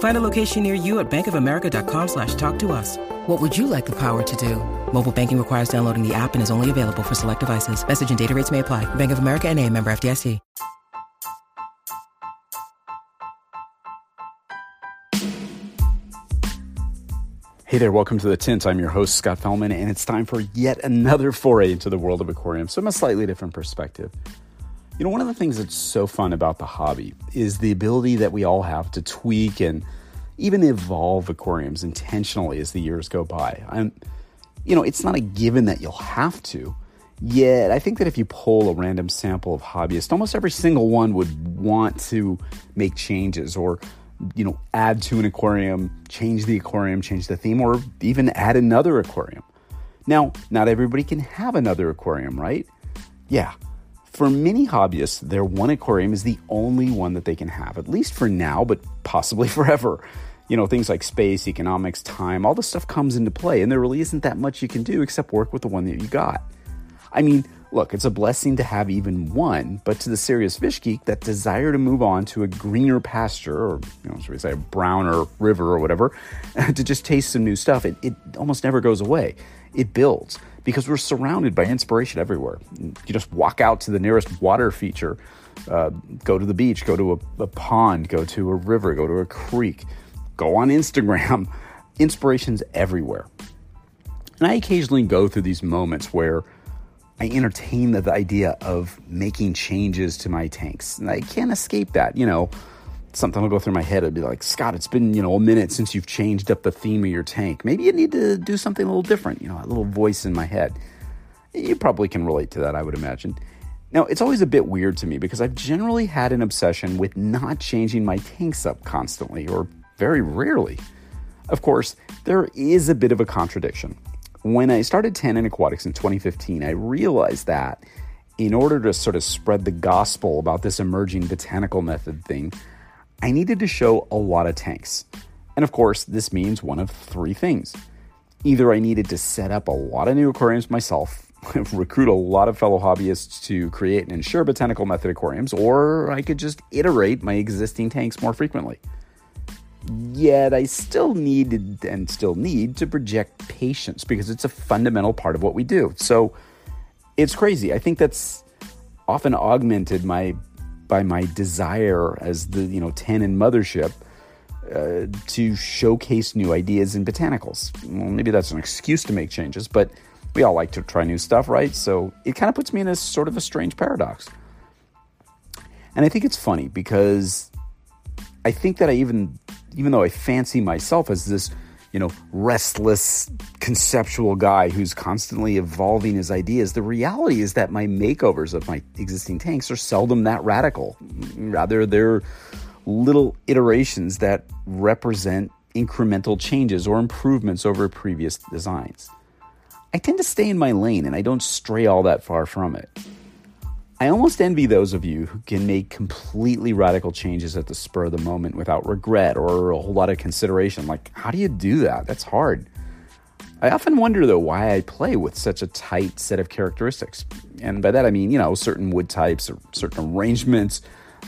Find a location near you at bankofamerica.com slash talk to us. What would you like the power to do? Mobile banking requires downloading the app and is only available for select devices. Message and data rates may apply. Bank of America and a member FDIC. Hey there, welcome to The Tint. I'm your host, Scott Fellman, and it's time for yet another foray into the world of aquariums from a slightly different perspective. You know, one of the things that's so fun about the hobby is the ability that we all have to tweak and even evolve aquariums intentionally as the years go by. I'm, you know, it's not a given that you'll have to. Yet, I think that if you poll a random sample of hobbyists, almost every single one would want to make changes or you know, add to an aquarium, change the aquarium, change the theme, or even add another aquarium. Now, not everybody can have another aquarium, right? Yeah. For many hobbyists, their one aquarium is the only one that they can have, at least for now, but possibly forever. You know, things like space, economics, time, all this stuff comes into play, and there really isn't that much you can do except work with the one that you got. I mean, Look, it's a blessing to have even one, but to the serious fish geek, that desire to move on to a greener pasture, or you know, should we say a browner river or whatever, to just taste some new stuff, it, it almost never goes away. It builds because we're surrounded by inspiration everywhere. You just walk out to the nearest water feature, uh, go to the beach, go to a, a pond, go to a river, go to a creek, go on Instagram. Inspiration's everywhere. And I occasionally go through these moments where I entertain the, the idea of making changes to my tanks. And I can't escape that. You know, something will go through my head. It'd be like, Scott, it's been, you know, a minute since you've changed up the theme of your tank. Maybe you need to do something a little different. You know, a little voice in my head. You probably can relate to that, I would imagine. Now, it's always a bit weird to me because I've generally had an obsession with not changing my tanks up constantly or very rarely. Of course, there is a bit of a contradiction. When I started Tannin Aquatics in 2015, I realized that in order to sort of spread the gospel about this emerging botanical method thing, I needed to show a lot of tanks. And of course, this means one of three things. Either I needed to set up a lot of new aquariums myself, recruit a lot of fellow hobbyists to create and insure botanical method aquariums, or I could just iterate my existing tanks more frequently. Yet I still needed and still need to project patience because it's a fundamental part of what we do. So it's crazy. I think that's often augmented my by my desire as the you know Tannin mothership uh, to showcase new ideas in botanicals. Well, maybe that's an excuse to make changes, but we all like to try new stuff, right? So it kind of puts me in a sort of a strange paradox. And I think it's funny because I think that I even even though I fancy myself as this, you know, restless conceptual guy who's constantly evolving his ideas, the reality is that my makeovers of my existing tanks are seldom that radical. Rather, they're little iterations that represent incremental changes or improvements over previous designs. I tend to stay in my lane and I don't stray all that far from it. I almost envy those of you who can make completely radical changes at the spur of the moment without regret or a whole lot of consideration. Like, how do you do that? That's hard. I often wonder, though, why I play with such a tight set of characteristics. And by that I mean, you know, certain wood types or certain arrangements,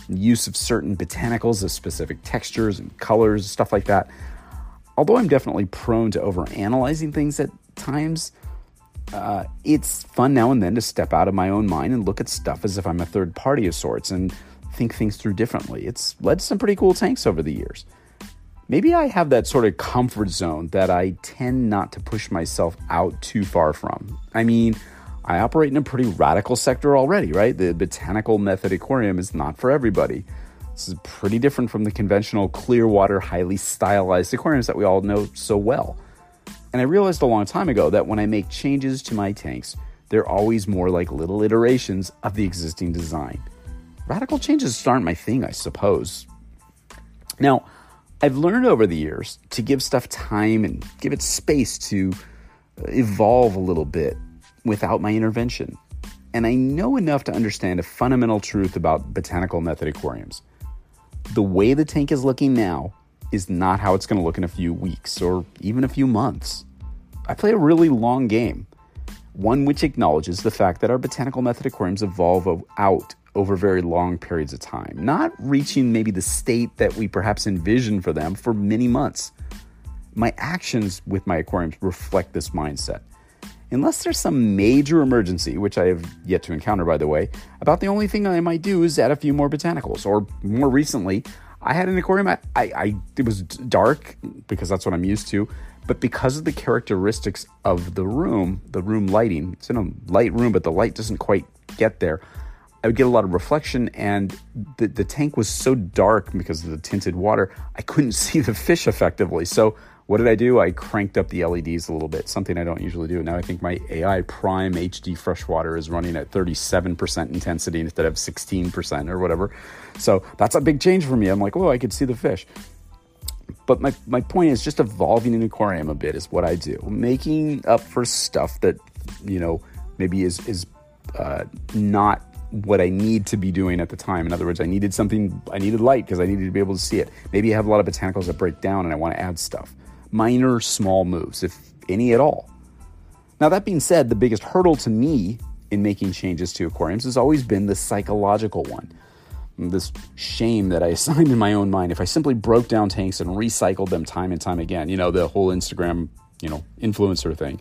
use of certain botanicals of specific textures and colors, stuff like that. Although I'm definitely prone to overanalyzing things at times, uh, it's fun now and then to step out of my own mind and look at stuff as if I'm a third party of sorts and think things through differently. It's led to some pretty cool tanks over the years. Maybe I have that sort of comfort zone that I tend not to push myself out too far from. I mean, I operate in a pretty radical sector already, right? The botanical method aquarium is not for everybody. This is pretty different from the conventional clear water, highly stylized aquariums that we all know so well. And I realized a long time ago that when I make changes to my tanks, they're always more like little iterations of the existing design. Radical changes aren't my thing, I suppose. Now, I've learned over the years to give stuff time and give it space to evolve a little bit without my intervention. And I know enough to understand a fundamental truth about botanical method aquariums. The way the tank is looking now is not how it's going to look in a few weeks or even a few months. I play a really long game, one which acknowledges the fact that our botanical method aquariums evolve out over very long periods of time, not reaching maybe the state that we perhaps envision for them for many months. My actions with my aquariums reflect this mindset. Unless there's some major emergency, which I have yet to encounter, by the way, about the only thing I might do is add a few more botanicals. Or more recently, I had an aquarium. I, I, it was dark because that's what I'm used to, but because of the characteristics of the room, the room lighting, it's in a light room, but the light doesn't quite get there. I would get a lot of reflection, and the, the tank was so dark because of the tinted water, I couldn't see the fish effectively. So, what did I do? I cranked up the LEDs a little bit, something I don't usually do. Now I think my AI Prime HD freshwater is running at 37% intensity instead of 16% or whatever. So, that's a big change for me. I'm like, oh, I could see the fish. But my, my point is just evolving an aquarium a bit is what I do, making up for stuff that, you know, maybe is, is uh, not what I need to be doing at the time. In other words, I needed something, I needed light because I needed to be able to see it. Maybe I have a lot of botanicals that break down and I want to add stuff. Minor, small moves, if any at all. Now, that being said, the biggest hurdle to me in making changes to aquariums has always been the psychological one. This shame that I assigned in my own mind. If I simply broke down tanks and recycled them time and time again, you know, the whole Instagram, you know, influencer thing.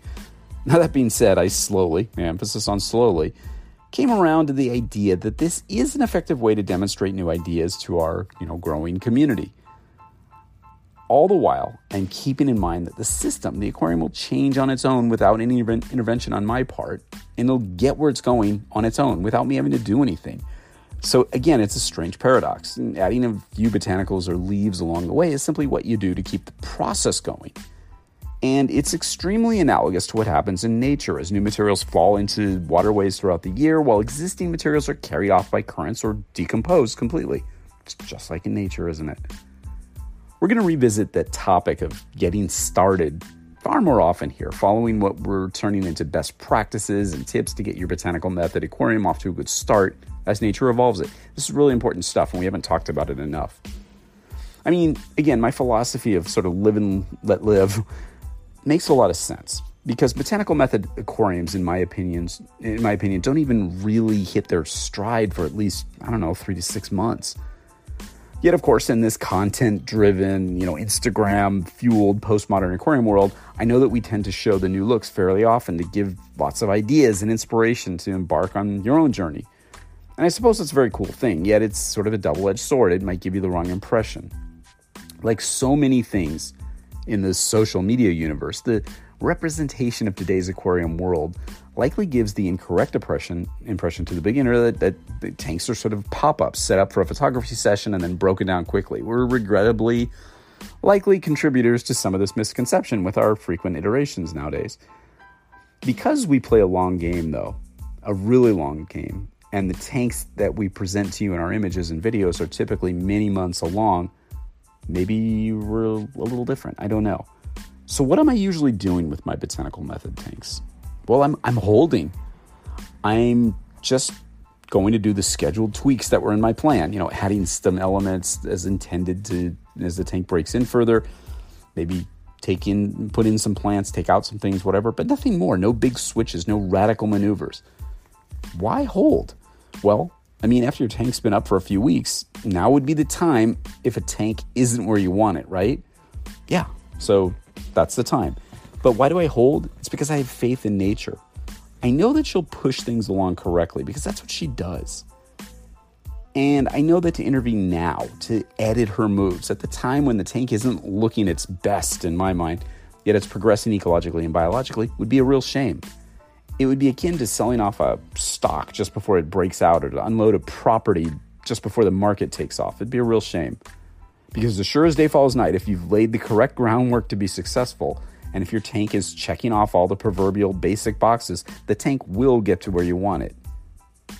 Now, that being said, I slowly, emphasis on slowly, came around to the idea that this is an effective way to demonstrate new ideas to our, you know, growing community. All the while, and keeping in mind that the system, the aquarium, will change on its own without any intervention on my part, and it'll get where it's going on its own without me having to do anything. So again, it's a strange paradox. And adding a few botanicals or leaves along the way is simply what you do to keep the process going. And it's extremely analogous to what happens in nature as new materials fall into waterways throughout the year while existing materials are carried off by currents or decomposed completely. It's just like in nature, isn't it? We're going to revisit the topic of getting started far more often here, following what we're turning into best practices and tips to get your botanical method aquarium off to a good start as nature evolves it. This is really important stuff, and we haven't talked about it enough. I mean, again, my philosophy of sort of live and let live makes a lot of sense because botanical method aquariums in my opinions in my opinion don't even really hit their stride for at least i don't know 3 to 6 months yet of course in this content driven you know instagram fueled postmodern aquarium world i know that we tend to show the new looks fairly often to give lots of ideas and inspiration to embark on your own journey. And i suppose it's a very cool thing yet it's sort of a double-edged sword. It might give you the wrong impression. Like so many things in the social media universe, the representation of today's aquarium world likely gives the incorrect impression impression to the beginner that, that the tanks are sort of pop-ups set up for a photography session and then broken down quickly. We're regrettably likely contributors to some of this misconception with our frequent iterations nowadays. Because we play a long game though, a really long game, and the tanks that we present to you in our images and videos are typically many months along, Maybe we're a little different. I don't know. So, what am I usually doing with my botanical method tanks? Well, I'm, I'm holding. I'm just going to do the scheduled tweaks that were in my plan. You know, adding some elements as intended to as the tank breaks in further. Maybe take in, put in some plants, take out some things, whatever, but nothing more. No big switches, no radical maneuvers. Why hold? Well, I mean, after your tank's been up for a few weeks, now would be the time if a tank isn't where you want it, right? Yeah, so that's the time. But why do I hold? It's because I have faith in nature. I know that she'll push things along correctly because that's what she does. And I know that to intervene now, to edit her moves at the time when the tank isn't looking its best in my mind, yet it's progressing ecologically and biologically, would be a real shame It would be akin to selling off a stock just before it breaks out or to unload a property just before the market takes off. It'd be a real shame. Because as sure as day follows night, if you've laid the correct groundwork to be successful, and if your tank is checking off all the proverbial basic boxes, the tank will get to where you want it.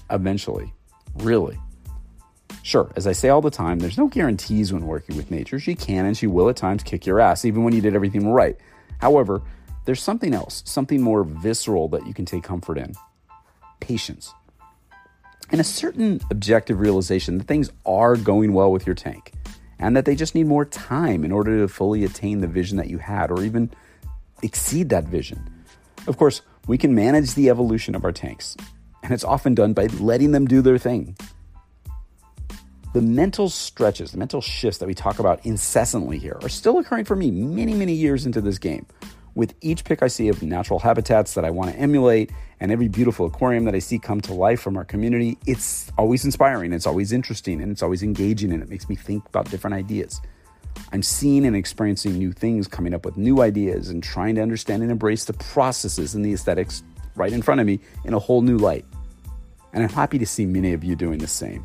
Eventually. Really. Sure, as I say all the time, there's no guarantees when working with nature. She can and she will at times kick your ass, even when you did everything right. However, there's something else, something more visceral that you can take comfort in patience. And a certain objective realization that things are going well with your tank and that they just need more time in order to fully attain the vision that you had or even exceed that vision. Of course, we can manage the evolution of our tanks, and it's often done by letting them do their thing. The mental stretches, the mental shifts that we talk about incessantly here are still occurring for me many, many years into this game. With each pick I see of natural habitats that I want to emulate and every beautiful aquarium that I see come to life from our community, it's always inspiring, it's always interesting, and it's always engaging, and it makes me think about different ideas. I'm seeing and experiencing new things, coming up with new ideas, and trying to understand and embrace the processes and the aesthetics right in front of me in a whole new light. And I'm happy to see many of you doing the same.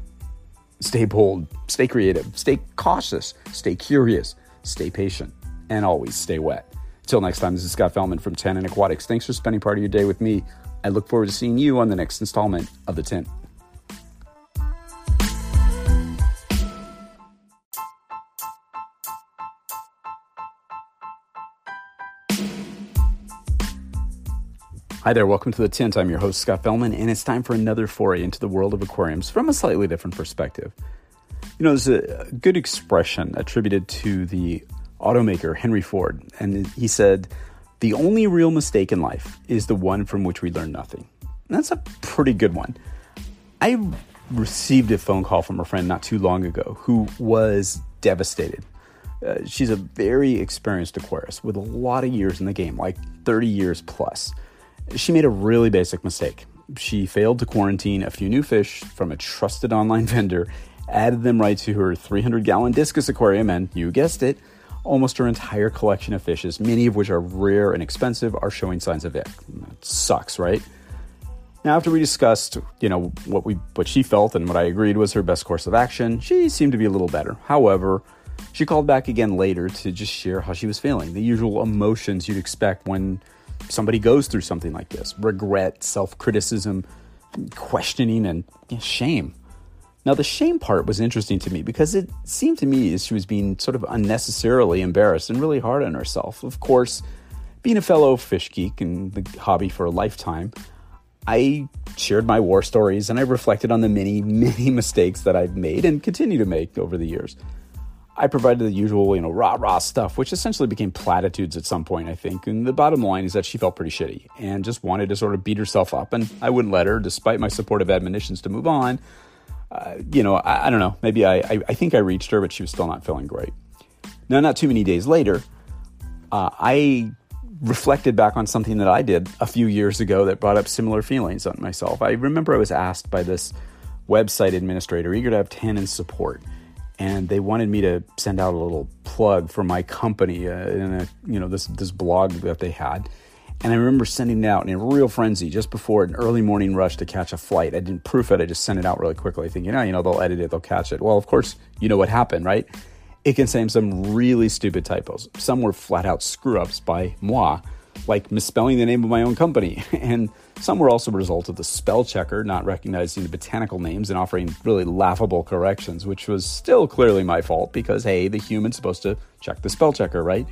Stay bold, stay creative, stay cautious, stay curious, stay patient, and always stay wet. Till next time, this is Scott Fellman from Tannin Aquatics. Thanks for spending part of your day with me. I look forward to seeing you on the next installment of The Tint. Hi there, welcome to The Tint. I'm your host, Scott Fellman, and it's time for another foray into the world of aquariums from a slightly different perspective. You know, there's a good expression attributed to the automaker Henry Ford, and he said, The only real mistake in life is the one from which we learn nothing. And that's a pretty good one. I received a phone call from a friend not too long ago who was devastated. Uh, she's a very experienced aquarist with a lot of years in the game, like 30 years plus she made a really basic mistake. She failed to quarantine a few new fish from a trusted online vendor, added them right to her 300 gallon discus aquarium, and you guessed it, almost her entire collection of fishes, many of which are rare and expensive, are showing signs of ick. It sucks, right? Now, after we discussed, you know, what we what she felt and what I agreed was her best course of action, she seemed to be a little better. However, she called back again later to just share how she was feeling, the usual emotions you'd expect when somebody goes through something like this regret, self criticism, questioning, and shame. Now, the shame part was interesting to me because it seemed to me as she was being sort of unnecessarily embarrassed and really hard on herself. Of course, being a fellow fish geek and the hobby for a lifetime, I shared my war stories and I reflected on the many, many mistakes that I've made and continue to make over the years. I provided the usual, you know, rah rah stuff, which essentially became platitudes at some point, I think. And the bottom line is that she felt pretty shitty and just wanted to sort of beat herself up. And I wouldn't let her, despite my supportive admonitions to move on. Uh, you know, I, I, don't know. Maybe I, I, I, think I reached her, but she was still not feeling great. Now, not too many days later, uh, I reflected back on something that I did a few years ago that brought up similar feelings on myself. I remember I was asked by this website administrator, eager to have Tannin support and they wanted me to send out a little plug for my company uh, in a you know this this blog that they had. And I remember sending it out in a real frenzy just before an early morning rush to catch a flight. I didn't proof it; I just sent it out really quickly, thinking, oh, you know, they'll edit it, they'll catch it. Well, of course, you know what happened, right? It contained some really stupid typos. Some were flat out screw ups by moi, like misspelling the name of my own company, and some were also a result of the spell checker not recognizing the botanical names and offering really laughable corrections, which was still clearly my fault because, hey, the human's supposed to check the spell checker, right?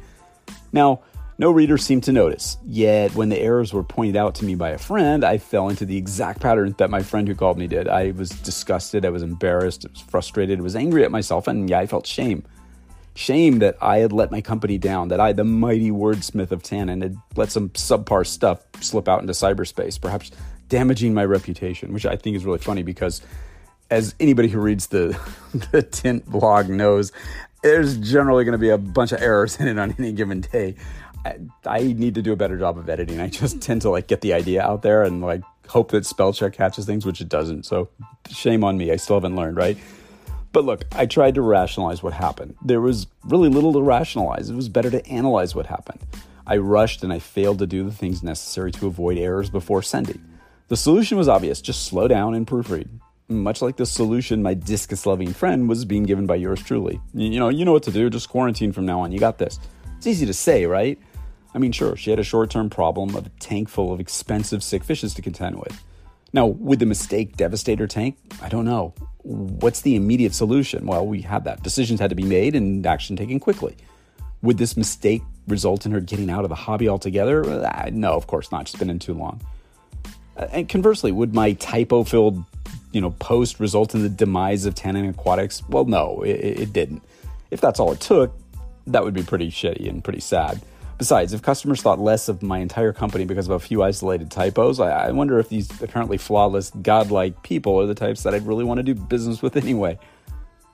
Now, no reader seemed to notice, yet when the errors were pointed out to me by a friend, I fell into the exact pattern that my friend who called me did. I was disgusted, I was embarrassed, I was frustrated, I was angry at myself, and yeah, I felt shame. Shame that I had let my company down, that I, the mighty wordsmith of Tannin, had let some subpar stuff slip out into cyberspace, perhaps damaging my reputation, which I think is really funny because, as anybody who reads the, the Tint blog knows, there's generally going to be a bunch of errors in it on any given day. I, I, need to do a better job of editing. I just tend to like get the idea out there and like hope that spell check catches things, which it doesn't. So shame on me. I still haven't learned, right? But look, I tried to rationalize what happened. There was really little to rationalize. It was better to analyze what happened. I rushed and I failed to do the things necessary to avoid errors before sending. The solution was obvious just slow down and proofread. Much like the solution my discus loving friend was being given by yours truly. You know, you know what to do, just quarantine from now on. You got this. It's easy to say, right? I mean, sure, she had a short term problem of a tank full of expensive sick fishes to contend with. Now, would the mistake devastate her tank? I don't know. What's the immediate solution? Well, we had that. Decisions had to be made and action taken quickly. Would this mistake result in her getting out of the hobby altogether? Uh, no, of course not. She's been in too long. Uh, and conversely, would my typo filled you know, post result in the demise of Tannin Aquatics? Well, no, it, it didn't. If that's all it took, that would be pretty shitty and pretty sad. Besides, if customers thought less of my entire company because of a few isolated typos, I, I wonder if these apparently flawless, godlike people are the types that I'd really want to do business with anyway.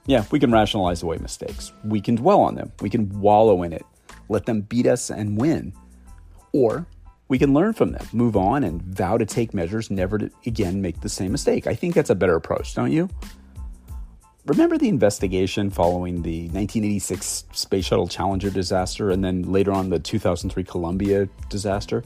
Yeah, we can rationalize away mistakes. We can dwell on them. We can wallow in it. Let them beat us and win. Or we can learn from them, move on, and vow to take measures never to again make the same mistake. I think that's a better approach, don't you? Remember the investigation following the 1986 Space Shuttle Challenger disaster and then later on the 2003 Columbia disaster?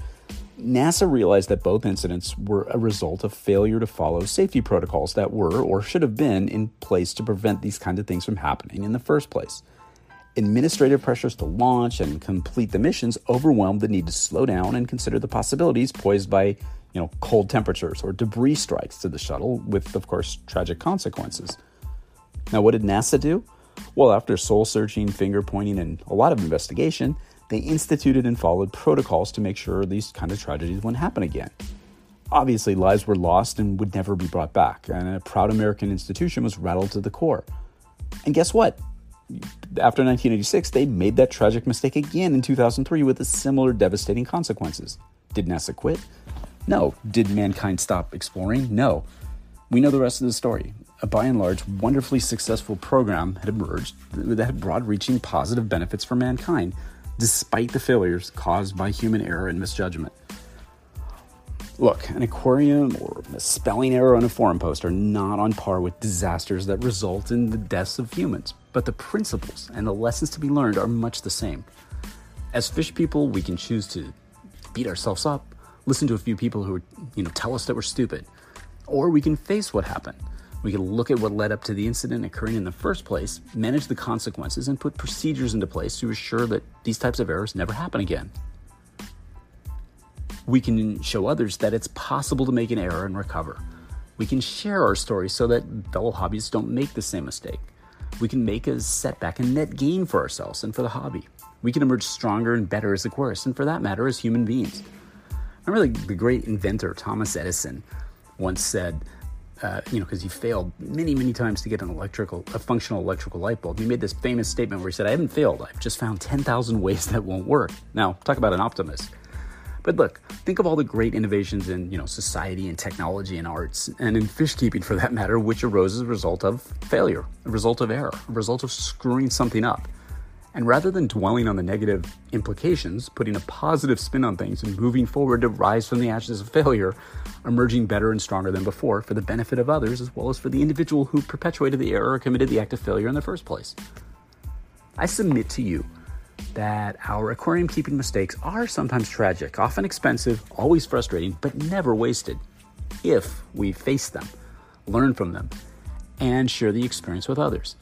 NASA realized that both incidents were a result of failure to follow safety protocols that were or should have been in place to prevent these kinds of things from happening in the first place. Administrative pressures to launch and complete the missions overwhelmed the need to slow down and consider the possibilities posed by, you know, cold temperatures or debris strikes to the shuttle with of course tragic consequences. Now, what did NASA do? Well, after soul searching, finger pointing, and a lot of investigation, they instituted and followed protocols to make sure these kind of tragedies wouldn't happen again. Obviously, lives were lost and would never be brought back, and a proud American institution was rattled to the core. And guess what? After 1986, they made that tragic mistake again in 2003 with a similar devastating consequences. Did NASA quit? No. Did mankind stop exploring? No. We know the rest of the story. A by and large wonderfully successful program had emerged that had broad reaching positive benefits for mankind, despite the failures caused by human error and misjudgment. Look, an aquarium or a spelling error on a forum post are not on par with disasters that result in the deaths of humans, but the principles and the lessons to be learned are much the same. As fish people, we can choose to beat ourselves up, listen to a few people who you know tell us that we're stupid, or we can face what happened. We can look at what led up to the incident occurring in the first place, manage the consequences, and put procedures into place to assure that these types of errors never happen again we can show others that it's possible to make an error and recover. We can share our stories so that fellow hobbyists don't make the same mistake. We can make a setback and net gain for ourselves and for the hobby. We can emerge stronger and better as aquarists, and for that matter, as human beings. Remember the, the great inventor Thomas Edison once said, uh, you know, because he failed many, many times to get an electrical, a functional electrical light bulb. He made this famous statement where he said, "I haven't failed. I've just found 10,000 ways that won't work." Now, talk about an optimist. But look, think of all the great innovations in, you know, society and technology and arts, and in fish keeping for that matter, which arose as a result of failure, a result of error, a result of screwing something up. And rather than dwelling on the negative implications, putting a positive spin on things and moving forward to rise from the ashes of failure, emerging better and stronger than before for the benefit of others as well as for the individual who perpetuated the error or committed the act of failure in the first place. I submit to you that our aquarium keeping mistakes are sometimes tragic, often expensive, always frustrating, but never wasted if we face them, learn from them, and share the experience with others.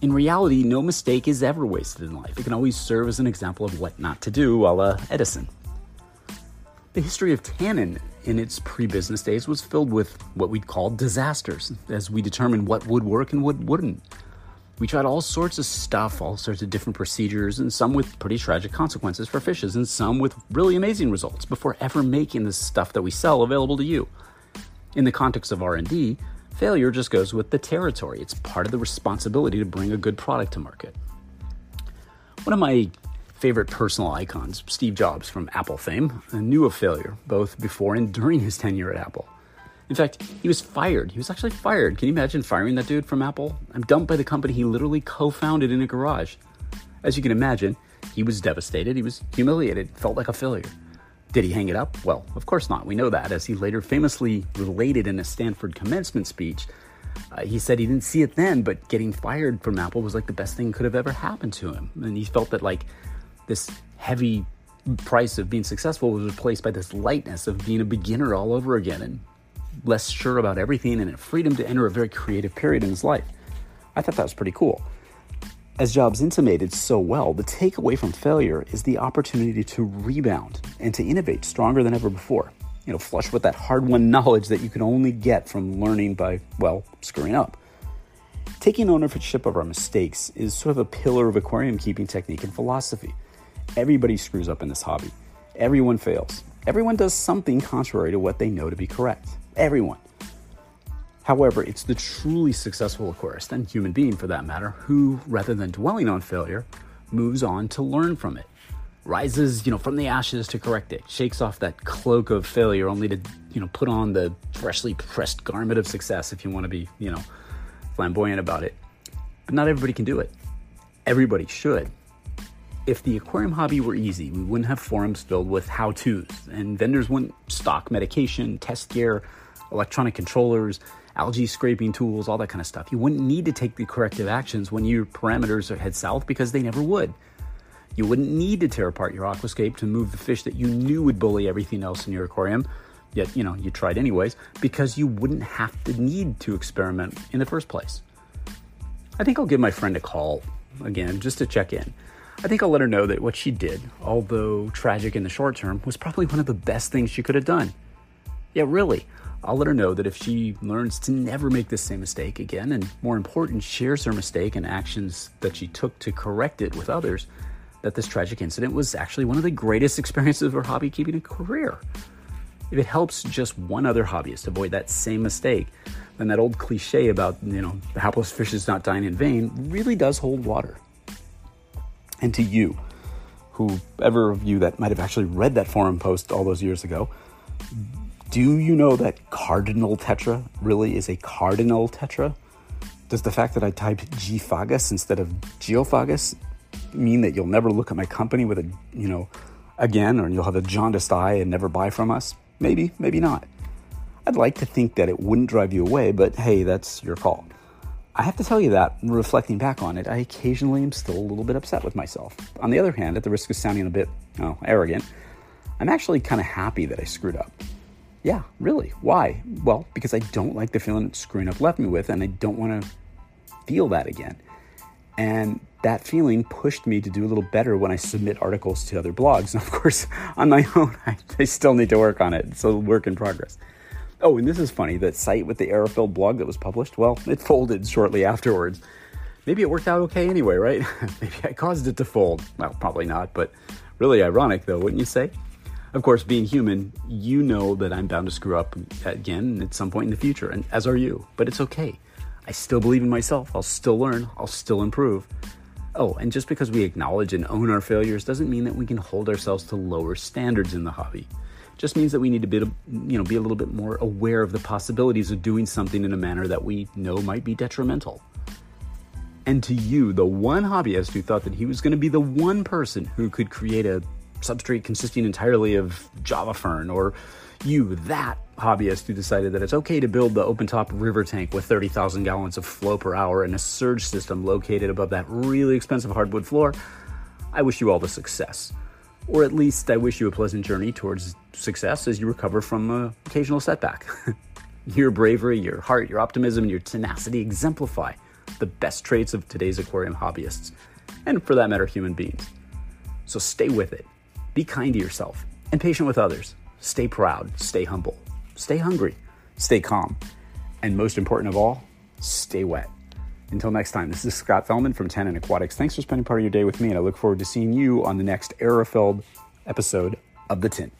In reality, no mistake is ever wasted in life. It can always serve as an example of what not to do, a la Edison. The history of tannin in its pre business days was filled with what we'd call disasters, as we determined what would work and what wouldn't. We tried all sorts of stuff, all sorts of different procedures, and some with pretty tragic consequences for fishes, and some with really amazing results before ever making the stuff that we sell available to you. In the context of R&D, failure just goes with the territory. It's part of the responsibility to bring a good product to market. One of my favorite personal icons, Steve Jobs from Apple fame, uh, knew of failure both before and during his tenure at Apple. In fact, he was fired. He was actually fired. Can you imagine firing that dude from Apple? I'm dumped by the company he literally co founded in a garage. As you can imagine, he was devastated. He was humiliated, felt like a failure. Did he hang it up? Well, of course not. We know that, as he later famously related in a Stanford commencement speech. Uh, he said he didn't see it then, but getting fired from Apple was like the best thing could have ever happened to him. And he felt that, like, this heavy price of being successful was replaced by this lightness of being a beginner all over again and less sure about everything and a freedom to enter a very creative period in his life. I thought that was pretty cool. As Jobs intimated so well, the takeaway from failure is the opportunity to rebound and to innovate stronger than ever before. You know, flush with that hard won knowledge that you can only get from learning by, well, screwing up. Taking ownership of our mistakes is sort of a pillar of aquarium keeping technique and philosophy. Everybody screws up in this hobby. Everyone fails. Everyone does something contrary to what they know to be correct. Everyone. However, it's the truly successful aquarist, and human being for that matter, who, rather than dwelling on failure, moves on to learn from it. Rises, you know, from the ashes to correct it, shakes off that cloak of failure only to, you know, put on the freshly pressed garment of success if you want to be, you know, flamboyant about it. But not everybody can do it. Everybody should. If the aquarium hobby were easy, we wouldn't have forums filled with how to's, and vendors wouldn't stock medication, test gear, electronic controllers, algae scraping tools, all that kind of stuff. You wouldn't need to take the corrective actions when your parameters head south because they never would. You wouldn't need to tear apart your aquascape to move the fish that you knew would bully everything else in your aquarium, yet, you know, you tried anyways, because you wouldn't have to need to experiment in the first place. I think I'll give my friend a call again just to check in. I think I'll let her know that what she did, although tragic in the short term, was probably one of the best things she could have done. Yeah, really. I'll let her know that if she learns to never make the same mistake again, and more important, shares her mistake and actions that she took to correct it with others, that this tragic incident was actually one of the greatest experiences of her hobby keeping career. If it helps just one other hobbyist avoid that same mistake, then that old cliche about, you know, the hapless fish is not dying in vain really does hold water. And to you, whoever of you that might have actually read that forum post all those years ago, do you know that cardinal tetra really is a cardinal tetra? Does the fact that I typed Gphagus instead of Geophagus mean that you'll never look at my company with a, you know, again, or you'll have a jaundiced eye and never buy from us? Maybe, maybe not. I'd like to think that it wouldn't drive you away, but hey, that's your call. I have to tell you that, reflecting back on it, I occasionally am still a little bit upset with myself. On the other hand, at the risk of sounding a bit, oh, arrogant, I'm actually kind of happy that I screwed up. Yeah, really. Why? Well, because I don't like the feeling screwing up left me with, and I don't want to feel that again. And that feeling pushed me to do a little better when I submit articles to other blogs. And of course, on my own, I, I still need to work on it. It's a work in progress. Oh, and this is funny. That site with the Aerofilled blog that was published, well, it folded shortly afterwards. Maybe it worked out okay anyway, right? Maybe I caused it to fold. Well, probably not, but really ironic though, wouldn't you say? Of course, being human, you know that I'm bound to screw up again at some point in the future, and as are you, but it's okay. I still believe in myself. I'll still learn. I'll still improve. Oh, and just because we acknowledge and own our failures doesn't mean that we can hold ourselves to lower standards in the hobby. It just means that we need to be, you know, be a little bit more aware of the possibilities of doing something in a manner that we know might be detrimental. And to you, the one hobbyist who thought that he was going to be the one person who could create a substrate consisting entirely of Java Fern, or you, that hobbyist who decided that it's okay to build the open top river tank with 30,000 gallons of flow per hour and a surge system located above that really expensive hardwood floor, I wish you all the success. Or at least I wish you a pleasant journey towards success as you recover from an occasional setback. your bravery, your heart, your optimism, and your tenacity exemplify the best traits of today's aquarium hobbyists, and for that matter, human beings. So stay with it be kind to yourself and patient with others. Stay proud, stay humble, stay hungry, stay calm, and most important of all, stay wet. Until next time, this is Scott Fellman from Tannin Aquatics. Thanks for spending part of your day with me, and I look forward to seeing you on the next Aerofilled episode of The Tint.